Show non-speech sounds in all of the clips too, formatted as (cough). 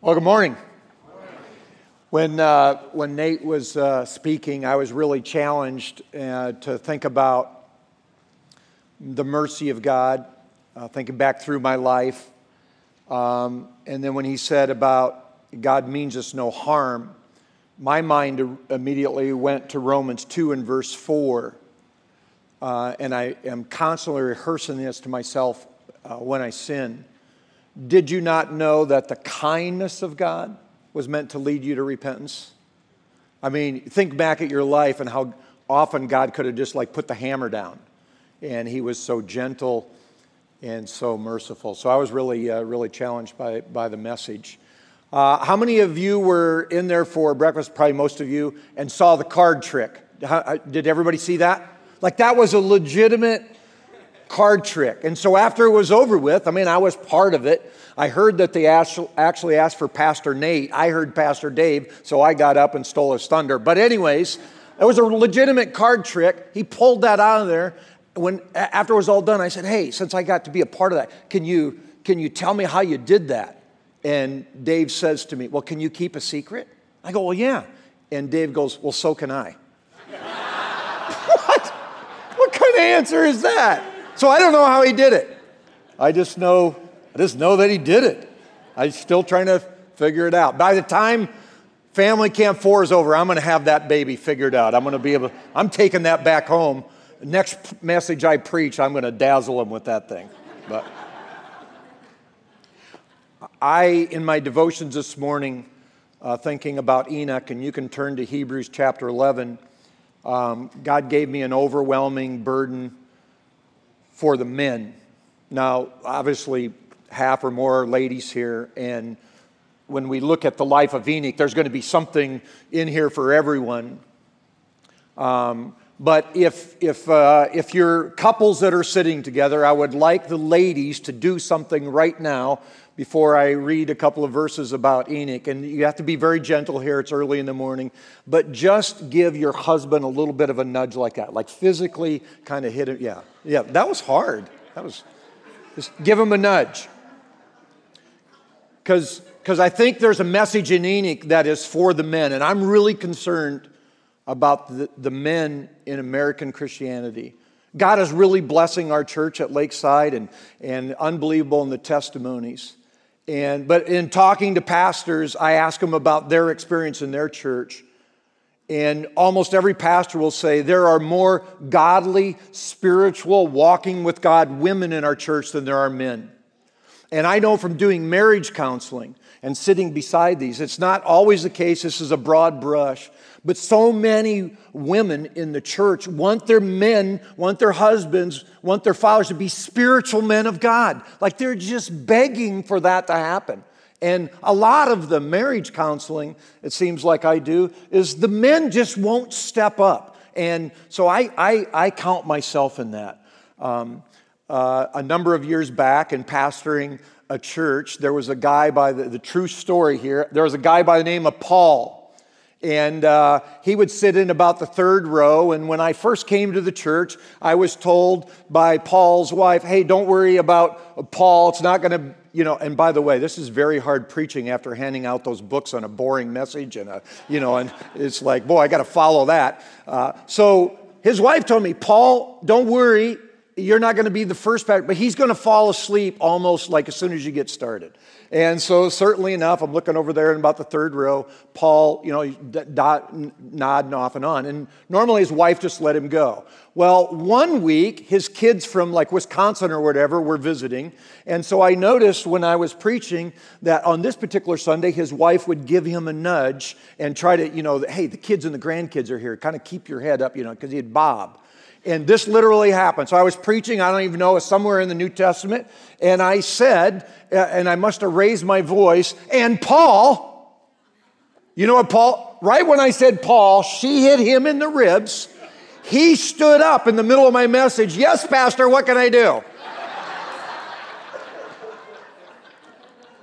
Well, good morning. When, uh, when Nate was uh, speaking, I was really challenged uh, to think about the mercy of God, uh, thinking back through my life. Um, and then when he said about God means us no harm, my mind immediately went to Romans 2 and verse 4. Uh, and I am constantly rehearsing this to myself uh, when I sin. Did you not know that the kindness of God was meant to lead you to repentance? I mean, think back at your life and how often God could have just like put the hammer down. And he was so gentle and so merciful. So I was really, uh, really challenged by, by the message. Uh, how many of you were in there for breakfast? Probably most of you, and saw the card trick. How, did everybody see that? Like that was a legitimate card trick. And so after it was over with, I mean, I was part of it. I heard that they actually asked for Pastor Nate. I heard Pastor Dave, so I got up and stole his thunder. But, anyways, it was a legitimate card trick. He pulled that out of there. When after it was all done, I said, "Hey, since I got to be a part of that, can you can you tell me how you did that?" And Dave says to me, "Well, can you keep a secret?" I go, "Well, yeah." And Dave goes, "Well, so can I." (laughs) what? What kind of answer is that? So I don't know how he did it. I just know, I just know that he did it. I'm still trying to figure it out. By the time family camp four is over, I'm going to have that baby figured out. I'm going to be able, I'm taking that back home. Next message I preach, I'm going to dazzle them with that thing. But I, in my devotions this morning, uh, thinking about Enoch, and you can turn to Hebrews chapter 11. Um, God gave me an overwhelming burden for the men. Now, obviously, half or more ladies here, and when we look at the life of Enoch, there's going to be something in here for everyone. Um, but if, if, uh, if you're couples that are sitting together, I would like the ladies to do something right now before I read a couple of verses about Enoch. And you have to be very gentle here, it's early in the morning. But just give your husband a little bit of a nudge like that, like physically kind of hit him. Yeah, yeah, that was hard. That was, just give him a nudge. Because I think there's a message in Enoch that is for the men, and I'm really concerned about the, the men in American Christianity. God is really blessing our church at Lakeside and, and unbelievable in the testimonies. And, but in talking to pastors, I ask them about their experience in their church. And almost every pastor will say there are more godly, spiritual, walking with God women in our church than there are men. And I know from doing marriage counseling and sitting beside these, it's not always the case. This is a broad brush. But so many women in the church want their men, want their husbands, want their fathers to be spiritual men of God. Like they're just begging for that to happen. And a lot of the marriage counseling, it seems like I do, is the men just won't step up. And so I, I, I count myself in that. Um, uh, a number of years back in pastoring a church, there was a guy by the, the true story here, there was a guy by the name of Paul. And uh, he would sit in about the third row. And when I first came to the church, I was told by Paul's wife, hey, don't worry about Paul. It's not going to, you know, and by the way, this is very hard preaching after handing out those books on a boring message. And, a, you know, and it's like, boy, I got to follow that. Uh, so his wife told me, Paul, don't worry. You're not going to be the first pastor, but he's going to fall asleep almost like as soon as you get started. And so, certainly enough, I'm looking over there in about the third row. Paul, you know, nodding off and on. And normally his wife just let him go. Well, one week, his kids from like Wisconsin or whatever were visiting. And so I noticed when I was preaching that on this particular Sunday, his wife would give him a nudge and try to, you know, hey, the kids and the grandkids are here. Kind of keep your head up, you know, because he had Bob. And this literally happened. So I was preaching, I don't even know, somewhere in the New Testament, and I said, uh, and I must have raised my voice, and Paul, you know what, Paul, right when I said Paul, she hit him in the ribs. He stood up in the middle of my message. Yes, Pastor, what can I do?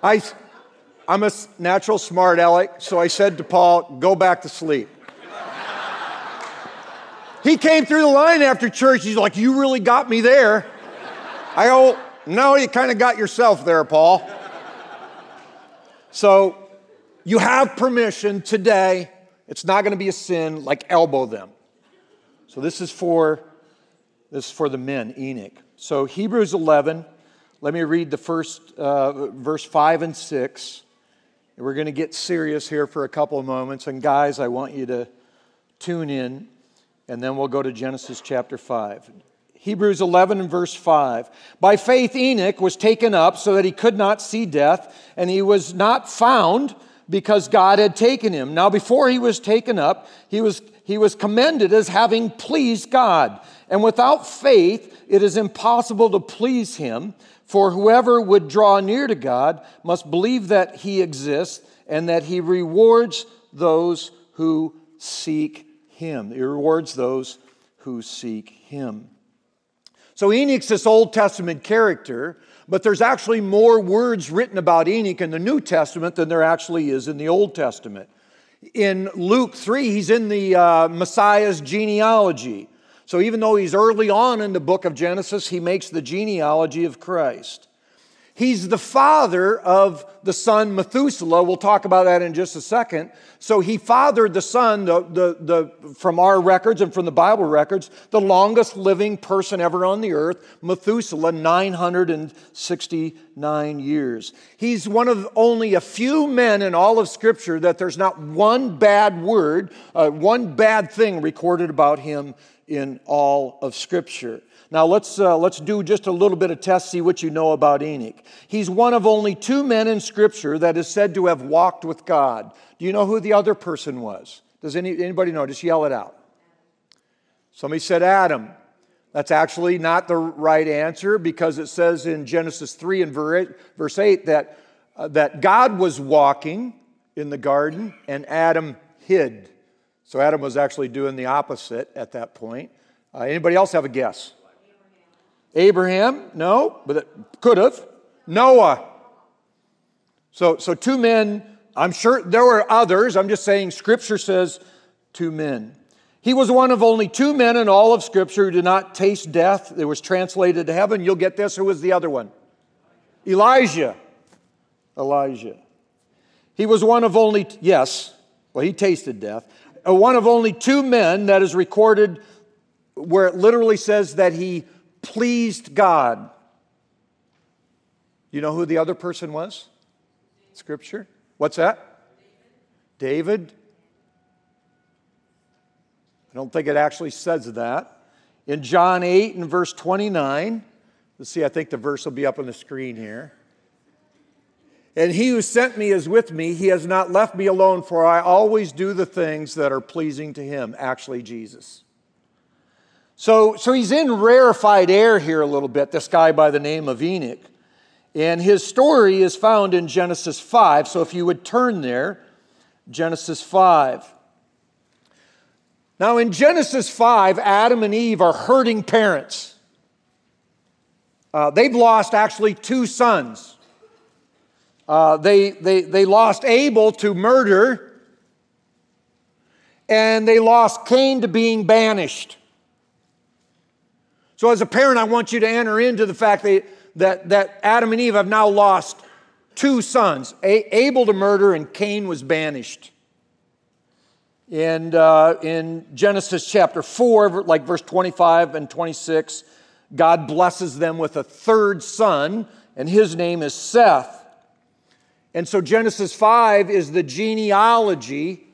I, I'm a natural smart aleck, so I said to Paul, go back to sleep. He came through the line after church. He's like, You really got me there. I go, No, you kind of got yourself there, Paul. So you have permission today. It's not going to be a sin like elbow them. So this is for this is for the men, Enoch. So Hebrews 11. Let me read the first uh, verse five and six. We're going to get serious here for a couple of moments. And guys, I want you to tune in, and then we'll go to Genesis chapter 5. Hebrews 11 and verse 5. By faith, Enoch was taken up so that he could not see death, and he was not found because God had taken him. Now, before he was taken up, he was, he was commended as having pleased God. And without faith, it is impossible to please him, for whoever would draw near to God must believe that he exists and that he rewards those who seek him. He rewards those who seek him. So Enoch's this Old Testament character, but there's actually more words written about Enoch in the New Testament than there actually is in the Old Testament. In Luke 3, he's in the uh, Messiah's genealogy. So even though he's early on in the book of Genesis, he makes the genealogy of Christ. He's the father of the son Methuselah. We'll talk about that in just a second. So he fathered the son, the, the, the, from our records and from the Bible records, the longest living person ever on the earth, Methuselah, 969 years. He's one of only a few men in all of Scripture that there's not one bad word, uh, one bad thing recorded about him in all of Scripture. Now let's, uh, let's do just a little bit of test, see what you know about Enoch. He's one of only two men in Scripture that is said to have walked with God. Do you know who the other person was? Does any, anybody know? Just yell it out. Somebody said Adam. That's actually not the right answer because it says in Genesis 3 and verse 8 that, uh, that God was walking in the garden and Adam hid. So Adam was actually doing the opposite at that point. Uh, anybody else have a guess? Abraham, no, but it could have. Noah. So, so two men, I'm sure there were others. I'm just saying scripture says two men. He was one of only two men in all of scripture who did not taste death. It was translated to heaven. You'll get this. Who was the other one? Elijah. Elijah. He was one of only, yes, well, he tasted death. Uh, one of only two men that is recorded where it literally says that he pleased God. You know who the other person was? Scripture. What's that? David. I don't think it actually says that. In John 8 and verse 29, let's see, I think the verse will be up on the screen here. And he who sent me is with me. He has not left me alone, for I always do the things that are pleasing to him, actually, Jesus. So, so he's in rarefied air here a little bit, this guy by the name of Enoch. And his story is found in Genesis 5. So if you would turn there, Genesis 5. Now, in Genesis 5, Adam and Eve are hurting parents. Uh, they've lost actually two sons. Uh, they, they, they lost Abel to murder, and they lost Cain to being banished. So, as a parent, I want you to enter into the fact that, that, that Adam and Eve have now lost two sons Abel to murder, and Cain was banished. And uh, in Genesis chapter 4, like verse 25 and 26, God blesses them with a third son, and his name is Seth. And so Genesis 5 is the genealogy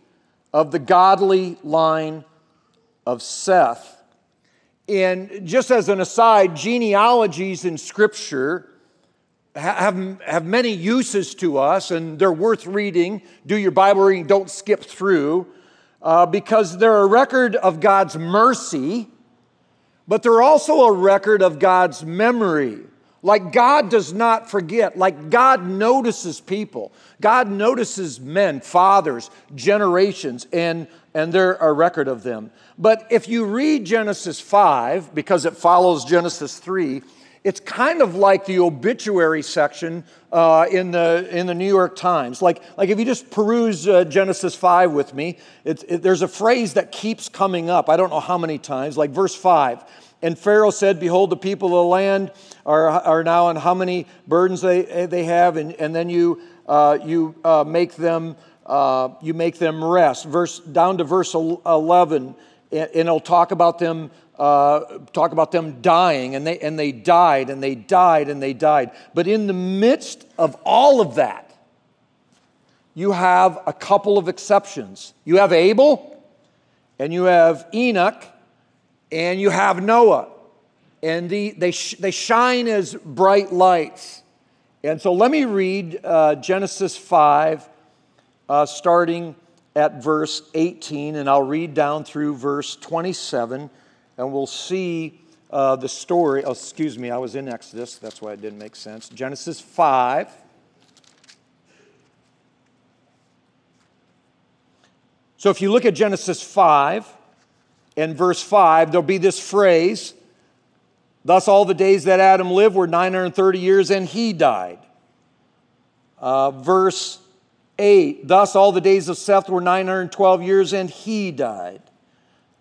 of the godly line of Seth. And just as an aside, genealogies in Scripture have, have many uses to us, and they're worth reading. Do your Bible reading, don't skip through, uh, because they're a record of God's mercy, but they're also a record of God's memory. Like God does not forget, like God notices people. God notices men, fathers, generations, and, and they're a record of them. But if you read Genesis 5, because it follows Genesis 3, it's kind of like the obituary section uh, in, the, in the New York Times. Like, like if you just peruse uh, Genesis 5 with me, it, it, there's a phrase that keeps coming up. I don't know how many times, like verse 5. And Pharaoh said, Behold, the people of the land are, are now and how many burdens they, they have, and, and then you, uh, you uh, make them uh, you make them rest. Verse down to verse 11, and, and it'll talk about them. Uh, talk about them dying, and they, and they died, and they died, and they died. But in the midst of all of that, you have a couple of exceptions. You have Abel, and you have Enoch, and you have Noah. And the, they, sh- they shine as bright lights. And so let me read uh, Genesis 5, uh, starting at verse 18, and I'll read down through verse 27, and we'll see uh, the story. Oh, excuse me, I was in Exodus. That's why it didn't make sense. Genesis 5. So if you look at Genesis 5 and verse 5, there'll be this phrase Thus, all the days that Adam lived were 930 years, and he died. Uh, verse 8 Thus, all the days of Seth were 912 years, and he died.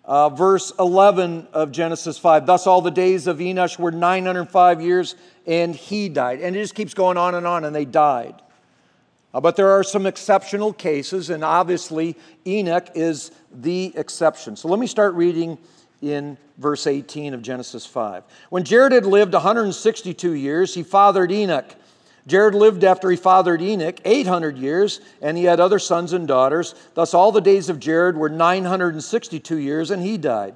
Uh, verse 11 of Genesis 5 Thus, all the days of Enosh were 905 years, and he died. And it just keeps going on and on, and they died. Uh, but there are some exceptional cases, and obviously, Enoch is the exception. So let me start reading in verse 18 of Genesis 5. When Jared had lived 162 years, he fathered Enoch. Jared lived after he fathered Enoch 800 years, and he had other sons and daughters. Thus, all the days of Jared were 962 years, and he died.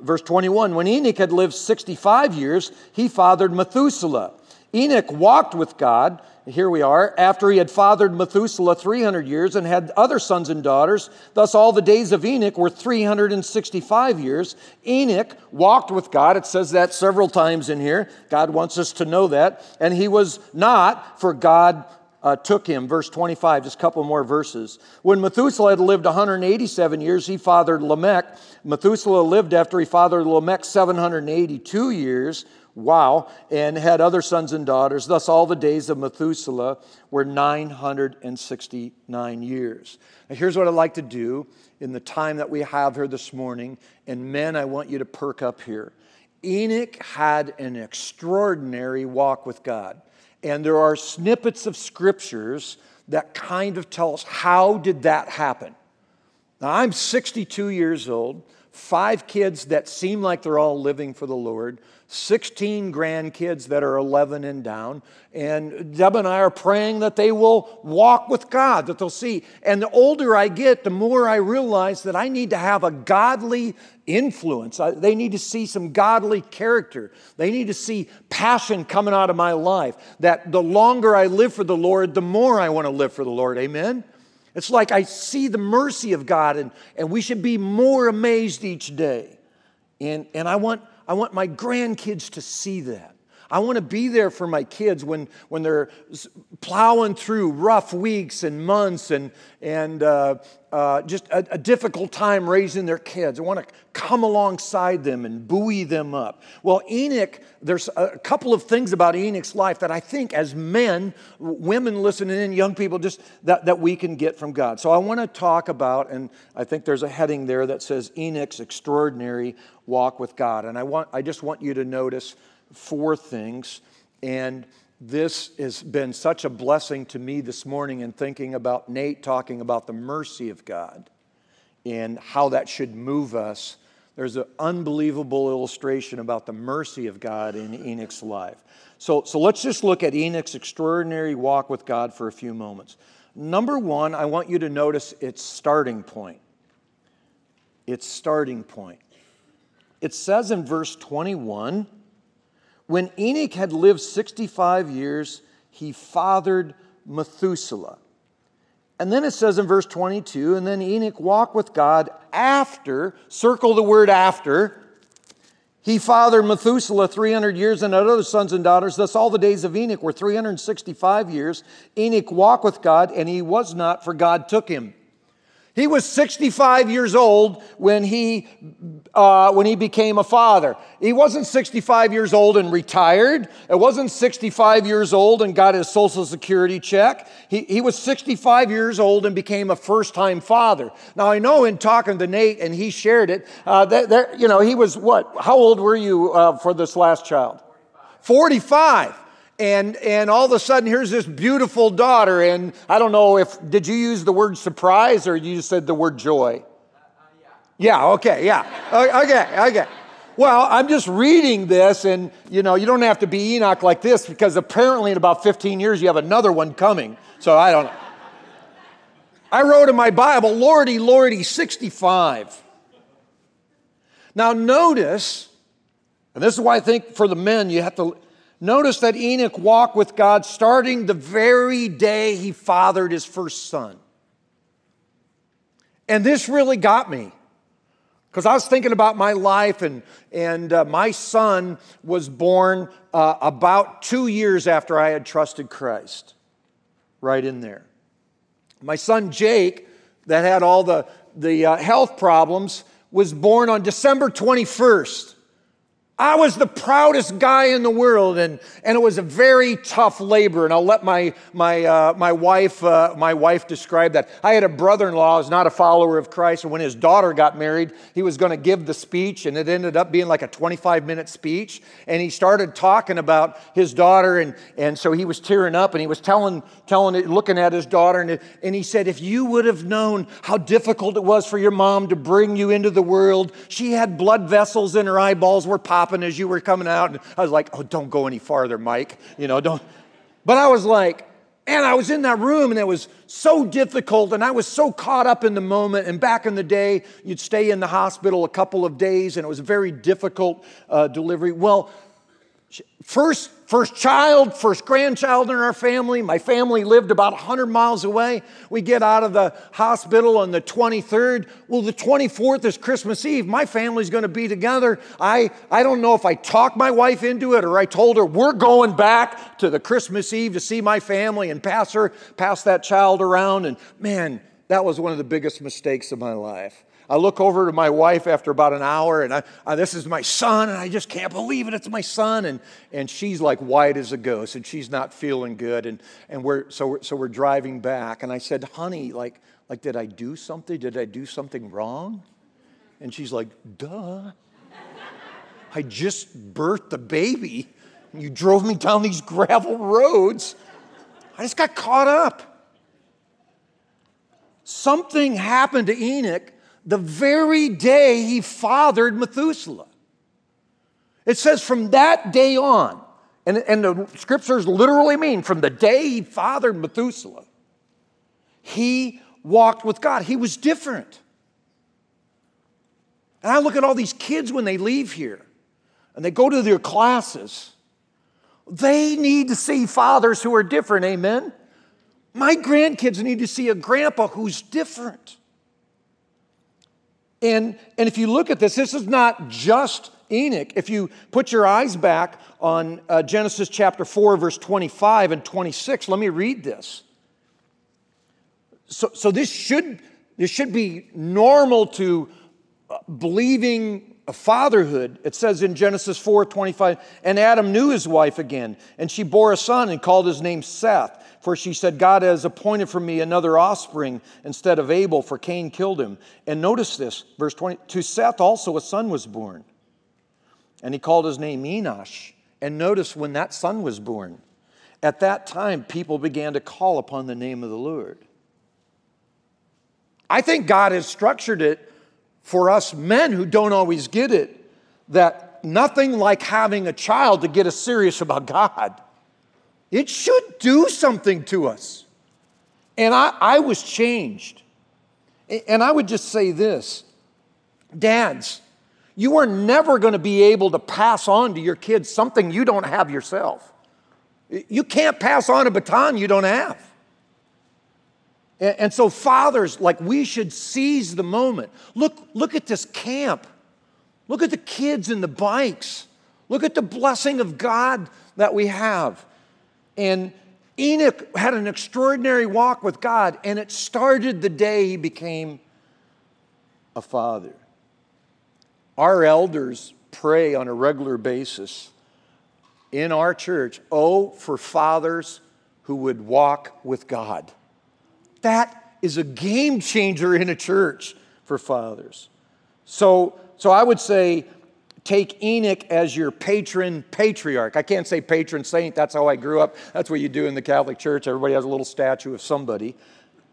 Verse 21 When Enoch had lived 65 years, he fathered Methuselah. Enoch walked with God here we are, after he had fathered Methuselah 300 years and had other sons and daughters. Thus, all the days of Enoch were 365 years. Enoch walked with God. It says that several times in here. God wants us to know that. And he was not, for God uh, took him. Verse 25, just a couple more verses. When Methuselah had lived 187 years, he fathered Lamech. Methuselah lived after he fathered Lamech 782 years. Wow. And had other sons and daughters. Thus, all the days of Methuselah were 969 years. Now, here's what I'd like to do in the time that we have here this morning. And men, I want you to perk up here. Enoch had an extraordinary walk with God. And there are snippets of scriptures that kind of tell us how did that happen. Now, I'm 62 years old, five kids that seem like they're all living for the Lord. 16 grandkids that are 11 and down. And Deb and I are praying that they will walk with God, that they'll see. And the older I get, the more I realize that I need to have a godly influence. They need to see some godly character. They need to see passion coming out of my life. That the longer I live for the Lord, the more I want to live for the Lord. Amen? It's like I see the mercy of God, and, and we should be more amazed each day. And, and I want I want my grandkids to see that. I want to be there for my kids when, when they're plowing through rough weeks and months and, and uh, uh, just a, a, difficult time raising their kids. I want to come alongside them and buoy them up. Well, Enoch, there's a couple of things about Enoch's life that I think as men, women listening in, young people, just that, that we can get from God. So I want to talk about, and I think there's a heading there that says Enoch's extraordinary walk with God. And I, want, I just want you to notice four things. And this has been such a blessing to me this morning in thinking about Nate talking about the mercy of God and how that should move us. There's an unbelievable illustration about the mercy of God in Enoch's life. So, so let's just look at Enoch's extraordinary walk with God for a few moments. Number one, I want you to notice its starting point. Its starting point. It says in verse 21 when Enoch had lived 65 years, he fathered Methuselah. And then it says in verse 22 and then Enoch walked with God after, circle the word after. He fathered Methuselah 300 years and had other sons and daughters. Thus, all the days of Enoch were 365 years. Enoch walked with God, and he was not, for God took him. He was 65 years old when he, uh, when he became a father. He wasn't 65 years old and retired. It wasn't 65 years old and got his social security check. He, he was 65 years old and became a first time father. Now, I know in talking to Nate, and he shared it, uh, that, that, you know, he was what? How old were you uh, for this last child? 45. 45. And and all of a sudden here's this beautiful daughter and i don't know if did you use the word surprise or you said the word joy? Uh, uh, yeah. Okay yeah. Okay okay. Well i'm just reading this and you know you don't have to be enoch like this because apparently in about 15 years you have another one coming. So i don't know. I wrote in my bible lordy lordy 65 now notice and this is why i think for the men you have to Notice that Enoch walked with God starting the very day he fathered his first son. And this really got me because I was thinking about my life, and, and uh, my son was born uh, about two years after I had trusted Christ, right in there. My son Jake, that had all the, the uh, health problems, was born on December 21st. I was the proudest guy in the world, and, and it was a very tough labor. And I'll let my, my, uh, my, wife, uh, my wife describe that. I had a brother in law who's not a follower of Christ, and when his daughter got married, he was going to give the speech, and it ended up being like a 25 minute speech. And he started talking about his daughter, and, and so he was tearing up, and he was telling, telling it, looking at his daughter, and, and he said, If you would have known how difficult it was for your mom to bring you into the world, she had blood vessels in her eyeballs were popping popping as you were coming out. And I was like, oh, don't go any farther, Mike. You know, don't. But I was like, and I was in that room and it was so difficult and I was so caught up in the moment. And back in the day, you'd stay in the hospital a couple of days and it was a very difficult uh, delivery. Well, first first child, first grandchild in our family. My family lived about 100 miles away. We get out of the hospital on the 23rd. Well, the 24th is Christmas Eve. My family's going to be together. I, I don't know if I talked my wife into it or I told her we're going back to the Christmas Eve to see my family and pass her, pass that child around. And man, that was one of the biggest mistakes of my life. I look over to my wife after about an hour, and I, I, this is my son, and I just can't believe it. It's my son. And, and she's like white as a ghost, and she's not feeling good. And, and we're, so, we're, so we're driving back. And I said, honey, like, like, did I do something? Did I do something wrong? And she's like, duh. I just birthed a baby, and you drove me down these gravel roads. I just got caught up. Something happened to Enoch the very day he fathered Methuselah. It says from that day on, and, and the scriptures literally mean from the day he fathered Methuselah, he walked with God. He was different. And I look at all these kids when they leave here and they go to their classes. They need to see fathers who are different, amen? My grandkids need to see a grandpa who's different. And, and if you look at this, this is not just Enoch. If you put your eyes back on uh, Genesis chapter 4, verse 25 and 26, let me read this. So, so this, should, this should be normal to uh, believing fatherhood. It says in Genesis 4 25, and Adam knew his wife again, and she bore a son and called his name Seth. For she said, God has appointed for me another offspring instead of Abel, for Cain killed him. And notice this, verse 20 To Seth also a son was born, and he called his name Enosh. And notice when that son was born, at that time people began to call upon the name of the Lord. I think God has structured it for us men who don't always get it that nothing like having a child to get us serious about God. It should do something to us. And I, I was changed. And I would just say this Dads, you are never going to be able to pass on to your kids something you don't have yourself. You can't pass on a baton you don't have. And so, fathers, like we should seize the moment. Look, look at this camp. Look at the kids and the bikes. Look at the blessing of God that we have. And Enoch had an extraordinary walk with God, and it started the day he became a father. Our elders pray on a regular basis in our church, oh, for fathers who would walk with God. That is a game changer in a church for fathers. So, so I would say take Enoch as your patron patriarch. I can't say patron saint, that's how I grew up. That's what you do in the Catholic Church. Everybody has a little statue of somebody.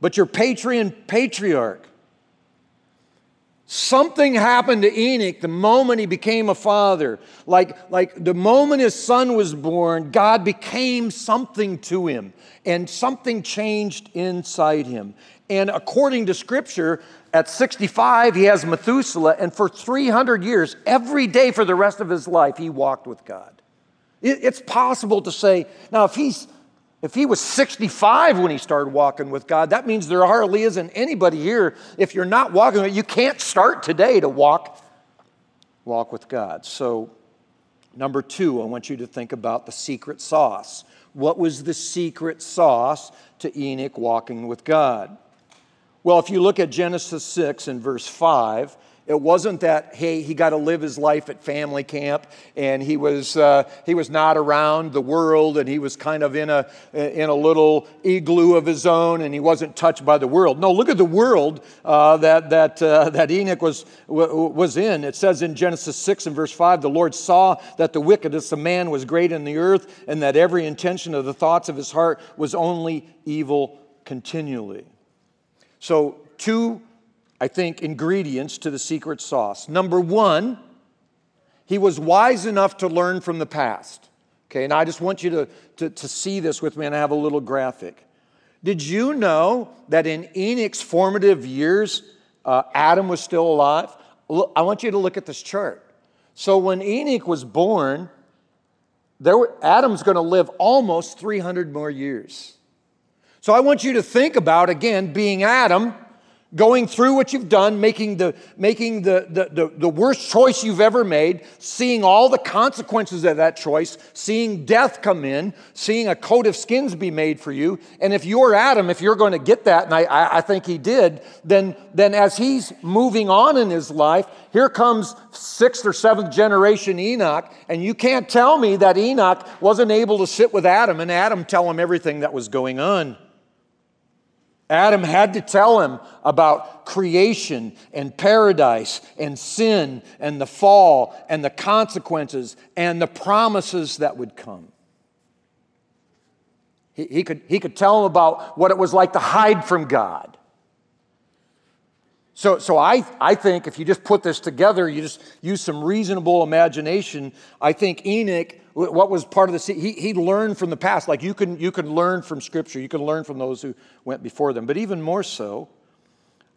But your patron patriarch. Something happened to Enoch the moment he became a father. Like, like the moment his son was born, God became something to him, and something changed inside him. And according to scripture, at 65, he has Methuselah, and for 300 years, every day for the rest of his life, he walked with God. It's possible to say, now, if he's if he was 65 when he started walking with God, that means there hardly isn't anybody here. If you're not walking, you can't start today to walk, walk with God. So, number two, I want you to think about the secret sauce. What was the secret sauce to Enoch walking with God? Well, if you look at Genesis 6 and verse 5, it wasn't that, hey, he got to live his life at family camp and he was, uh, he was not around the world and he was kind of in a, in a little igloo of his own and he wasn't touched by the world. No, look at the world uh, that, that, uh, that Enoch was, was in. It says in Genesis 6 and verse 5 the Lord saw that the wickedness of man was great in the earth and that every intention of the thoughts of his heart was only evil continually. So, two I think, ingredients to the secret sauce. Number one, he was wise enough to learn from the past. Okay, and I just want you to, to, to see this with me, and I have a little graphic. Did you know that in Enoch's formative years, uh, Adam was still alive? I want you to look at this chart. So when Enoch was born, there were, Adam's going to live almost 300 more years. So I want you to think about, again, being Adam, going through what you've done, making the, making the, the, the, the, worst choice you've ever made, seeing all the consequences of that choice, seeing death come in, seeing a coat of skins be made for you. And if you're Adam, if you're going to get that, and I, I think he did, then, then as he's moving on in his life, here comes sixth or seventh generation Enoch, and you can't tell me that Enoch wasn't able to sit with Adam and Adam tell him everything that was going on. Adam had to tell him about creation and paradise and sin and the fall and the consequences and the promises that would come. He, he, could, he could tell him about what it was like to hide from God. So, so I, I think if you just put this together, you just use some reasonable imagination, I think Enoch what was part of the he, he learned from the past. Like you can you can learn from scripture. You can learn from those who went before them. But even more so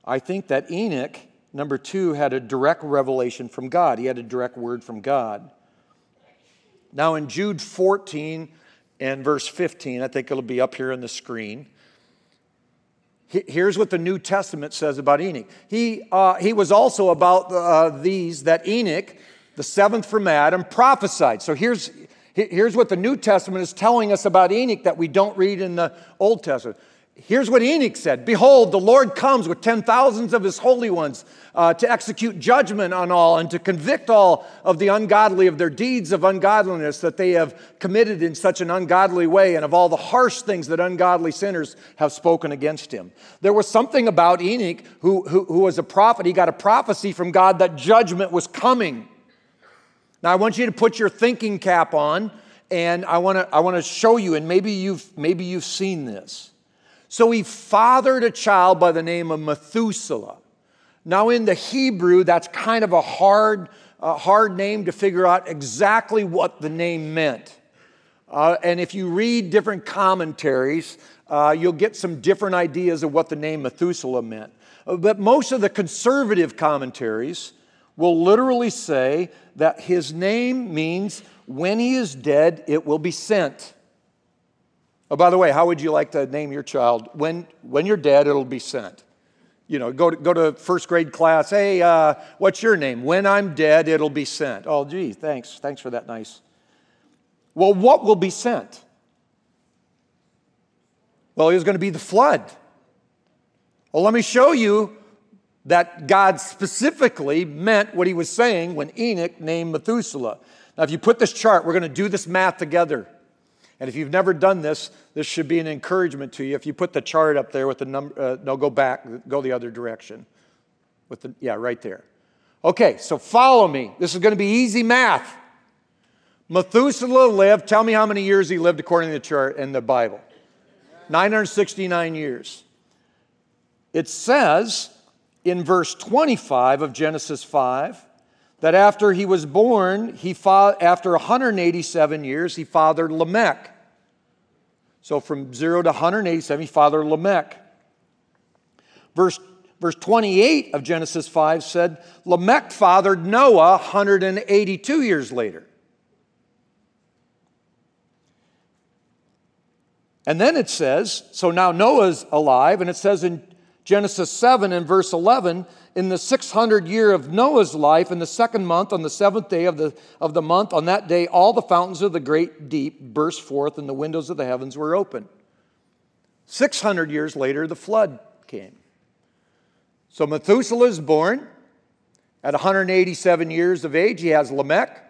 i think that enoch number two had a direct revelation from god. He had a direct word from god. Now in jude 14 and verse 15 i think it'll be up here on the screen. Here's what the New Testament says about Enoch. He, uh, he was also about uh, these that Enoch, the seventh from Adam, prophesied. So here's, Here's what the New Testament is telling us about Enoch that we don't read in the Old Testament. Here's what Enoch said Behold, the Lord comes with ten thousands of his holy ones uh, to execute judgment on all and to convict all of the ungodly of their deeds of ungodliness that they have committed in such an ungodly way and of all the harsh things that ungodly sinners have spoken against him. There was something about Enoch who, who, who was a prophet. He got a prophecy from God that judgment was coming. Now, I want you to put your thinking cap on, and I want to I want to show you, and maybe you've maybe you've seen this. So he fathered a child by the name of Methuselah. Now, in the Hebrew, that's kind of a hard, hard name to figure out exactly what the name meant. Uh, and if you read different commentaries, uh, you'll get some different ideas of what the name Methuselah meant. Uh, but most of the conservative commentaries will literally say that his name means when he is dead, it will be sent. Oh, by the way, how would you like to name your child? When, when you're dead, it'll be sent. You know, go to, go to first grade class. Hey, uh, what's your name? When I'm dead, it'll be sent. Oh, gee, thanks. Thanks for that nice. Well, what will be sent? Well, it was going to be the flood. Well, let me show you that God specifically meant what he was saying when Enoch named Methuselah. Now, if you put this chart, we're going to do this math together. And if you've never done this, this should be an encouragement to you. If you put the chart up there with the number, uh, no, go back, go the other direction. With the, yeah, right there. Okay, so follow me. This is going to be easy math. Methuselah lived, tell me how many years he lived according to the chart in the Bible 969 years. It says in verse 25 of Genesis 5 that after he was born, he fa- after 187 years, he fathered Lamech. So from 0 to 187, he fathered Lamech. Verse Verse 28 of Genesis 5 said, Lamech fathered Noah 182 years later. And then it says, so now Noah's alive, and it says in Genesis 7 and verse 11, in the 600 year of Noah's life, in the second month, on the seventh day of the, of the month, on that day, all the fountains of the great deep burst forth, and the windows of the heavens were open. 600 years later, the flood came. So Methuselah is born. At 187 years of age, he has Lamech.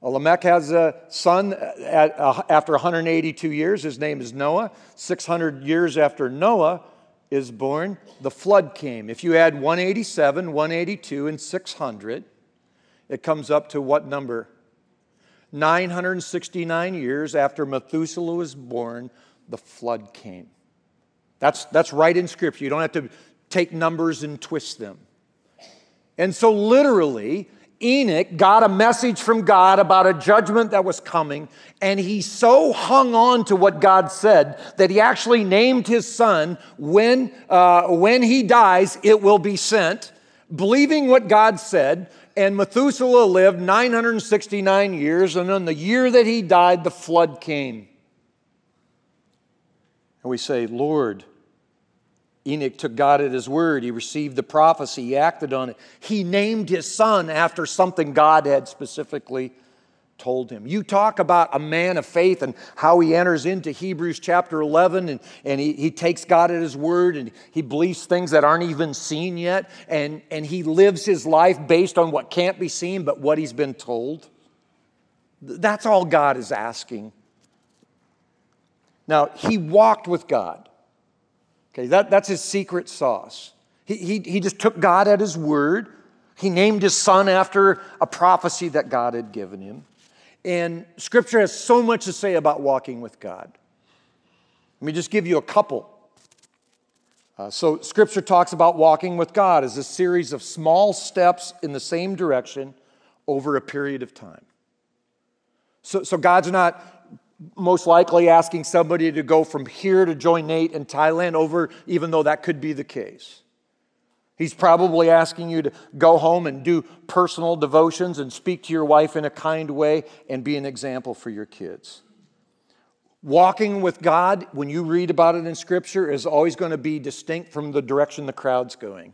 Lamech has a son at, uh, after 182 years. His name is Noah. 600 years after Noah is born, the flood came. If you add 187, 182, and 600, it comes up to what number? 969 years after Methuselah was born, the flood came. That's, that's right in Scripture. You don't have to take numbers and twist them. And so, literally, Enoch got a message from God about a judgment that was coming, and he so hung on to what God said that he actually named his son when, uh, when he dies, it will be sent, believing what God said. And Methuselah lived 969 years, and on the year that he died, the flood came. And we say, Lord, Enoch took God at his word. He received the prophecy. He acted on it. He named his son after something God had specifically told him. You talk about a man of faith and how he enters into Hebrews chapter 11 and, and he, he takes God at his word and he believes things that aren't even seen yet and, and he lives his life based on what can't be seen but what he's been told. That's all God is asking. Now, he walked with God. Okay, that, that's his secret sauce. He, he, he just took God at his word. He named his son after a prophecy that God had given him. And scripture has so much to say about walking with God. Let me just give you a couple. Uh, so, scripture talks about walking with God as a series of small steps in the same direction over a period of time. So, so God's not most likely asking somebody to go from here to join Nate in Thailand over, even though that could be the case. He's probably asking you to go home and do personal devotions and speak to your wife in a kind way and be an example for your kids. Walking with God, when you read about it in Scripture, is always going to be distinct from the direction the crowd's going.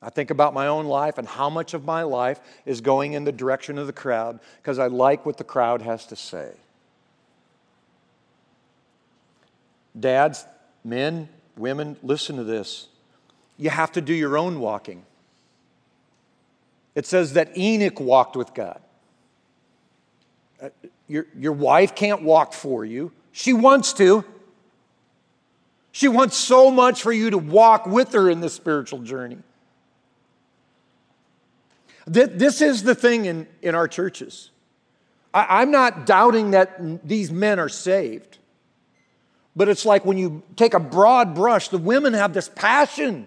I think about my own life and how much of my life is going in the direction of the crowd because I like what the crowd has to say. Dads, men, women, listen to this. You have to do your own walking. It says that Enoch walked with God. Uh, your, your wife can't walk for you, she wants to. She wants so much for you to walk with her in this spiritual journey. This is the thing in, in our churches. I, I'm not doubting that these men are saved, but it's like when you take a broad brush, the women have this passion.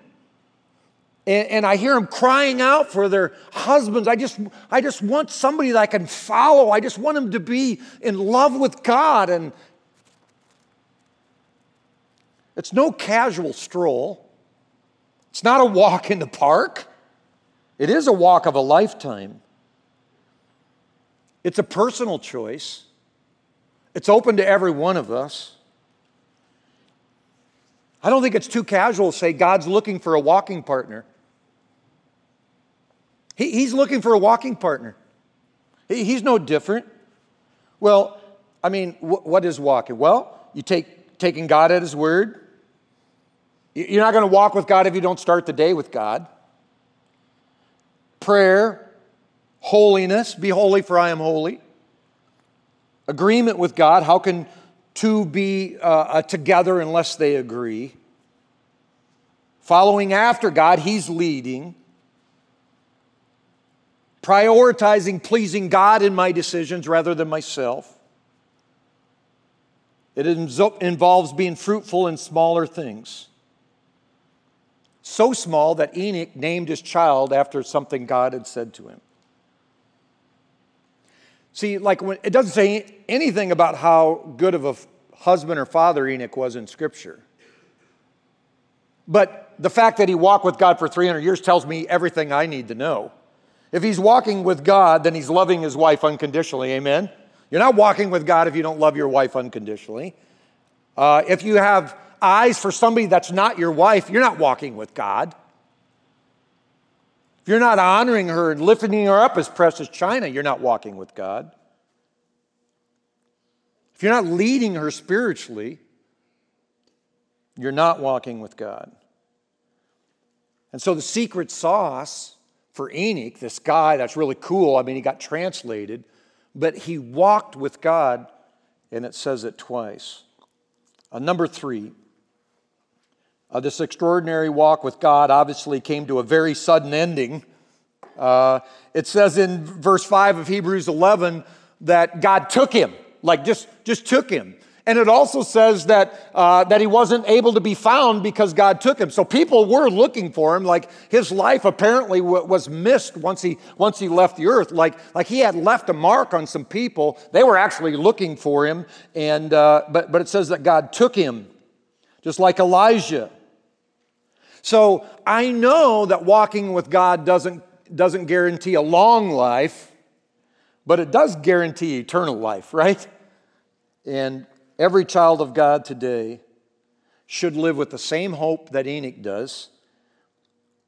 And, and, I hear them crying out for their husbands. I just, I just want somebody that I can follow. I just want them to be in love with God. And it's no casual stroll, it's not a walk in the park. It is a walk of a lifetime. It's a personal choice. It's open to every one of us. I don't think it's too casual to say God's looking for a walking partner. He, he's looking for a walking partner. He, he's no different. Well, I mean, wh- what is walking? Well, you take taking God at His word. You're not going to walk with God if you don't start the day with God prayer, holiness, be holy for I am holy, agreement with God. How can two be uh, uh, together unless they agree? Following after God, He's leading. prioritizing pleasing God in my decisions rather than myself. It involves being fruitful in smaller things. So small that Enoch named his child after something God had said to him. See, like when it doesn't say anything about how good of a husband or father Enoch was in Scripture. But the fact that he walked with God for 300 years tells me everything I need to know. If he's walking with God, then he's loving his wife unconditionally. Amen? You're not walking with God if you don't love your wife unconditionally. Uh, if you have eyes for somebody that's not your wife, you're not walking with God. If you're not honoring her and lifting her up as precious china, you're not walking with God. If you're not leading her spiritually, you're not walking with God. And so the secret sauce for Enoch, this guy that's really cool, I mean, he got translated, but he walked with God, and it says it twice. Uh, number three, uh, this extraordinary walk with God obviously came to a very sudden ending. Uh, it says in verse 5 of Hebrews 11 that God took him, like just, just took him. And it also says that, uh, that he wasn't able to be found because God took him. So people were looking for him. Like his life apparently w- was missed once he, once he left the earth. Like, like he had left a mark on some people. They were actually looking for him. And, uh, but, but it says that God took him, just like Elijah. So I know that walking with God doesn't, doesn't guarantee a long life, but it does guarantee eternal life, right? And Every child of God today should live with the same hope that Enoch does.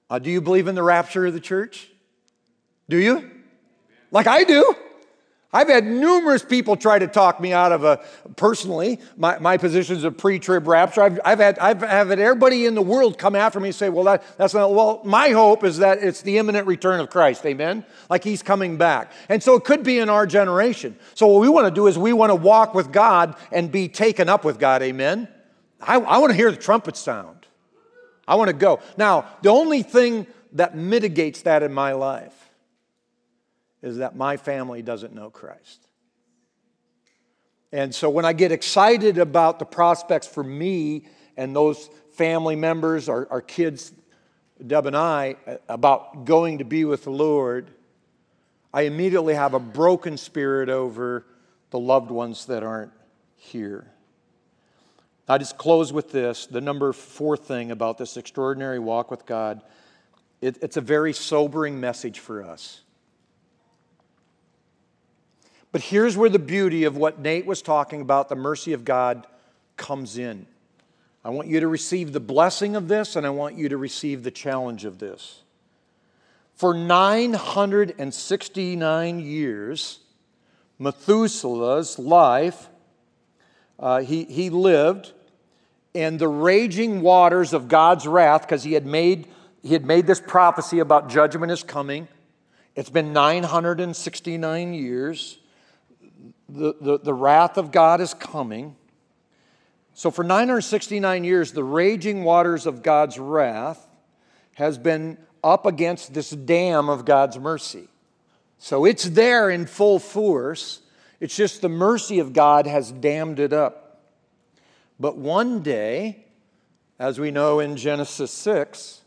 Uh, do you believe in the rapture of the church? Do you? Like I do. I've had numerous people try to talk me out of a, personally, my, my positions of pre trib rapture. I've, I've, had, I've had everybody in the world come after me and say, well, that, that's not, well, my hope is that it's the imminent return of Christ, amen? Like he's coming back. And so it could be in our generation. So what we want to do is we want to walk with God and be taken up with God, amen? I, I want to hear the trumpet sound. I want to go. Now, the only thing that mitigates that in my life is that my family doesn't know Christ. And so when I get excited about the prospects for me and those family members, our, our kids, Deb and I, about going to be with the Lord, I immediately have a broken spirit over the loved ones that aren't here. I just close with this the number four thing about this extraordinary walk with God. It, it's a very sobering message for us. But here's where the beauty of what Nate was talking about, the mercy of God, comes in. I want you to receive the blessing of this, and I want you to receive the challenge of this. For 969 years, Methuselah's life, uh, he, he lived in the raging waters of God's wrath because he had made he had made this prophecy about judgment is coming. It's been 969 years the, the, the wrath of God is coming. So, for 969 years, the raging waters of God's wrath has been up against this dam of God's mercy. So, it's there in full force. It's just the mercy of God has dammed it up. But one day, as we know in Genesis 6,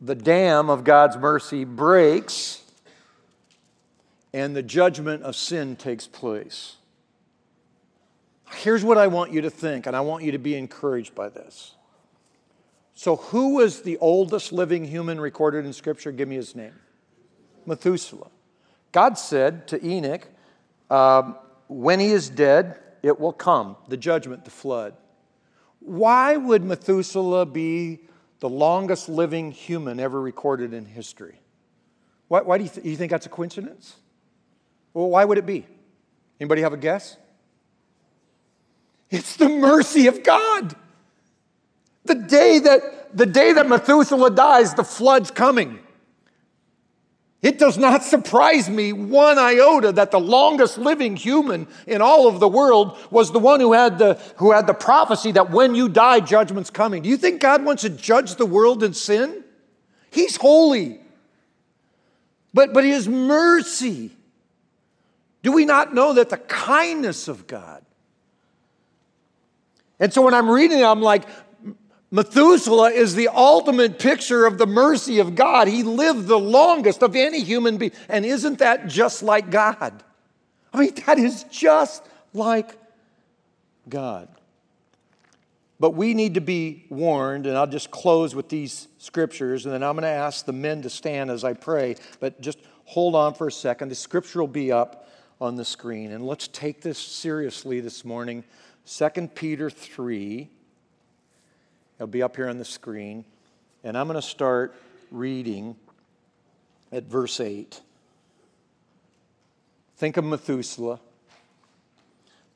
the dam of God's mercy breaks and the judgment of sin takes place. Here's what I want you to think, and I want you to be encouraged by this. So, who was the oldest living human recorded in Scripture? Give me his name Methuselah. God said to Enoch, um, When he is dead, it will come, the judgment, the flood. Why would Methuselah be the longest living human ever recorded in history? Why, why do you, th- you think that's a coincidence? Well, why would it be? Anybody have a guess? It's the mercy of God. The day that, the day that Methuselah dies, the flood's coming. It does not surprise me one iota that the longest living human in all of the world was the one who had the, who had the prophecy that when you die, judgment's coming. Do you think God wants to judge the world in sin? He's holy. but, but his mercy. Do we not know that the kindness of God? And so when I'm reading it, I'm like, Methuselah is the ultimate picture of the mercy of God. He lived the longest of any human being. And isn't that just like God? I mean, that is just like God. But we need to be warned, and I'll just close with these scriptures, and then I'm going to ask the men to stand as I pray. But just hold on for a second. The scripture will be up on the screen. And let's take this seriously this morning. 2 Peter 3. It'll be up here on the screen. And I'm going to start reading at verse 8. Think of Methuselah.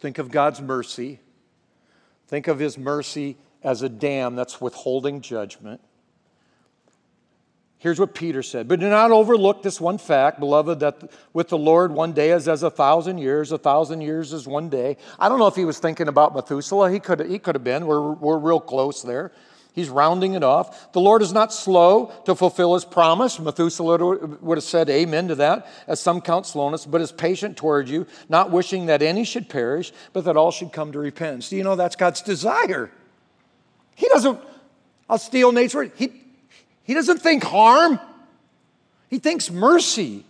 Think of God's mercy. Think of his mercy as a dam that's withholding judgment. Here's what Peter said But do not overlook this one fact, beloved, that with the Lord one day is as a thousand years, a thousand years is one day. I don't know if he was thinking about Methuselah. He could, he could have been. We're, we're real close there. He's rounding it off. The Lord is not slow to fulfill his promise. Methuselah would have said amen to that, as some count slowness, but is patient toward you, not wishing that any should perish, but that all should come to repentance. Do you know that's God's desire? He doesn't, I'll steal nature. He, he doesn't think harm, he thinks mercy.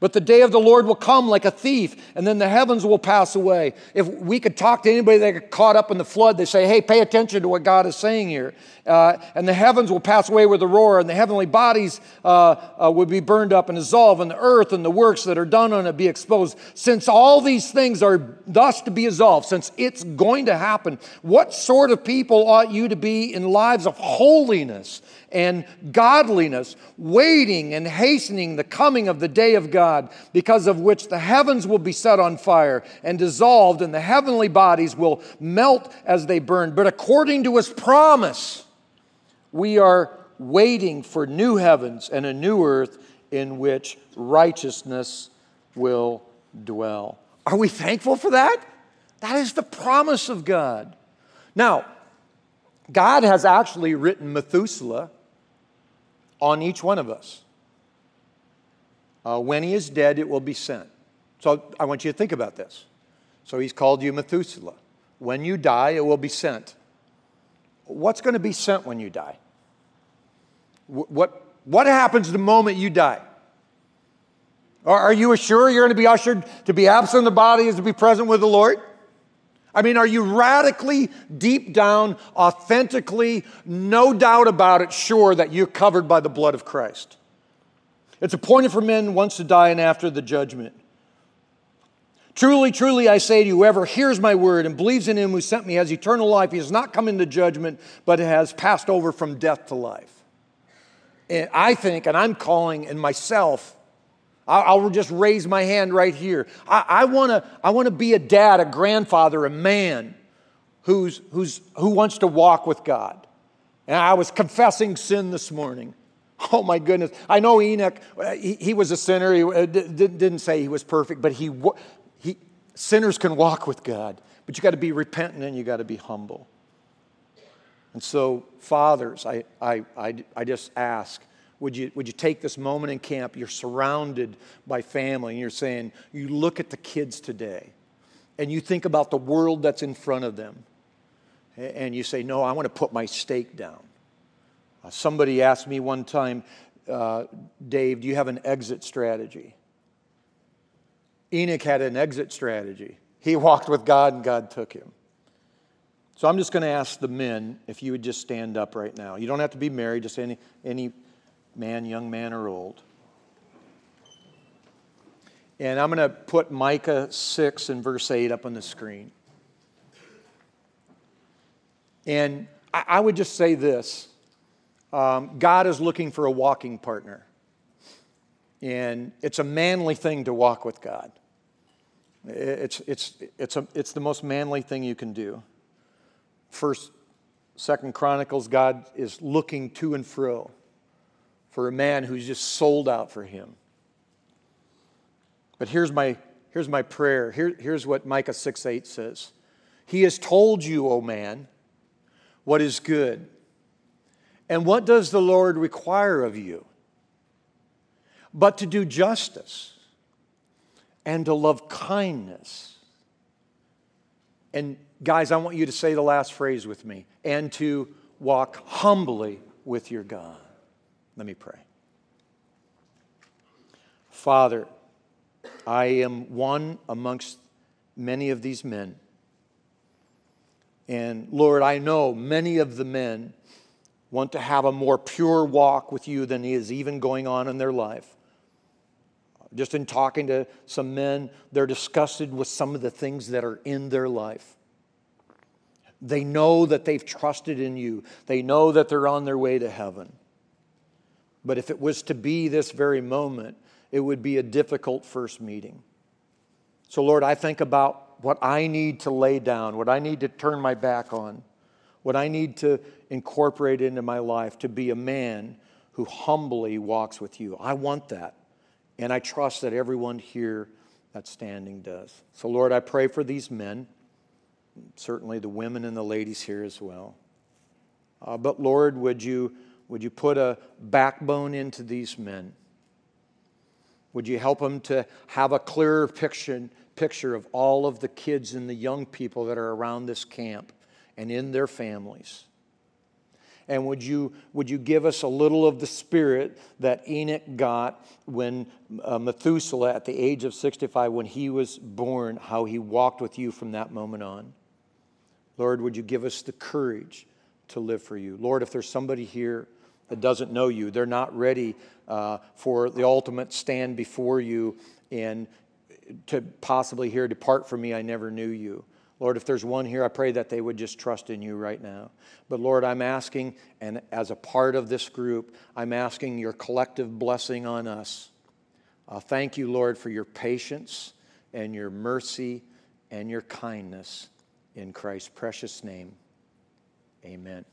But the day of the Lord will come like a thief, and then the heavens will pass away. If we could talk to anybody that got caught up in the flood, they say, hey, pay attention to what God is saying here. Uh, and the heavens will pass away with a roar, and the heavenly bodies uh, uh, will be burned up and dissolved, and the earth and the works that are done on it be exposed. Since all these things are thus to be dissolved, since it's going to happen, what sort of people ought you to be in lives of holiness and godliness, waiting and hastening the coming of the day of God, because of which the heavens will be set on fire and dissolved, and the heavenly bodies will melt as they burn. But according to his promise, we are waiting for new heavens and a new earth in which righteousness will dwell. Are we thankful for that? That is the promise of God. Now, God has actually written Methuselah on each one of us. Uh, when he is dead, it will be sent. So I want you to think about this. So he's called you Methuselah. When you die, it will be sent. What's going to be sent when you die? What, what happens the moment you die? Are you sure you're going to be ushered to be absent in the body is to be present with the Lord? I mean, are you radically, deep down, authentically, no doubt about it, sure that you're covered by the blood of Christ? It's appointed for men once to die and after the judgment. Truly, truly, I say to you, whoever hears my word and believes in him who sent me has eternal life. He has not come into judgment, but has passed over from death to life. And I think, and I'm calling in myself, I'll just raise my hand right here. I, I want to I wanna be a dad, a grandfather, a man who's, who's, who wants to walk with God. And I was confessing sin this morning. (laughs) Oh my goodness. I know Enoch, uh, he, he was a sinner. He uh, didn't say he was perfect, but he, he, sinners can walk with God. But you got to be repentant and you got to be humble. And so, fathers, I, I, I, I just ask would you, would you take this moment in camp? You're surrounded by family, and you're saying, you look at the kids today, and you think about the world that's in front of them, and you say, No, I want to put my stake down. Uh, somebody asked me one time, uh, Dave, do you have an exit strategy? Enoch had an exit strategy. He walked with God, and God took him. So I'm just going to ask the men if you would just stand up right now. You don't have to be married, just any, any man, young man, or old. And I'm going to put Micah 6 and verse 8 up on the screen. And I would just say this um, God is looking for a walking partner. And it's a manly thing to walk with God. It's, it's, it's, a, it's the most manly thing you can do. First, Second Chronicles, God is looking to and fro for a man who's just sold out for him. But here's my, here's my prayer. Here, here's what Micah 6 8 says He has told you, O man, what is good. And what does the Lord require of you? but to do justice and to love kindness. And guys, I want you to say the last phrase with me and to walk humbly with your God. Let me pray. Father, I am one amongst many of these men. And Lord, I know many of the men want to have a more pure walk with you than is even going on in their life. Just in talking to some men, they're disgusted with some of the things that are in their life. They know that they've trusted in you, they know that they're on their way to heaven. But if it was to be this very moment, it would be a difficult first meeting. So, Lord, I think about what I need to lay down, what I need to turn my back on, what I need to incorporate into my life to be a man who humbly walks with you. I want that. And I trust that everyone here that's standing does. So, Lord, I pray for these men, certainly the women and the ladies here as well. Uh, but, Lord, would you, would you put a backbone into these men? Would you help them to have a clearer picture, picture of all of the kids and the young people that are around this camp and in their families? And would you, would you give us a little of the spirit that Enoch got when uh, Methuselah, at the age of 65, when he was born, how he walked with you from that moment on? Lord, would you give us the courage to live for you? Lord, if there's somebody here that doesn't know you, they're not ready uh, for the ultimate stand before you and to possibly hear, Depart from me, I never knew you. Lord, if there's one here, I pray that they would just trust in you right now. But Lord, I'm asking, and as a part of this group, I'm asking your collective blessing on us. Uh, thank you, Lord, for your patience and your mercy and your kindness. In Christ's precious name, amen.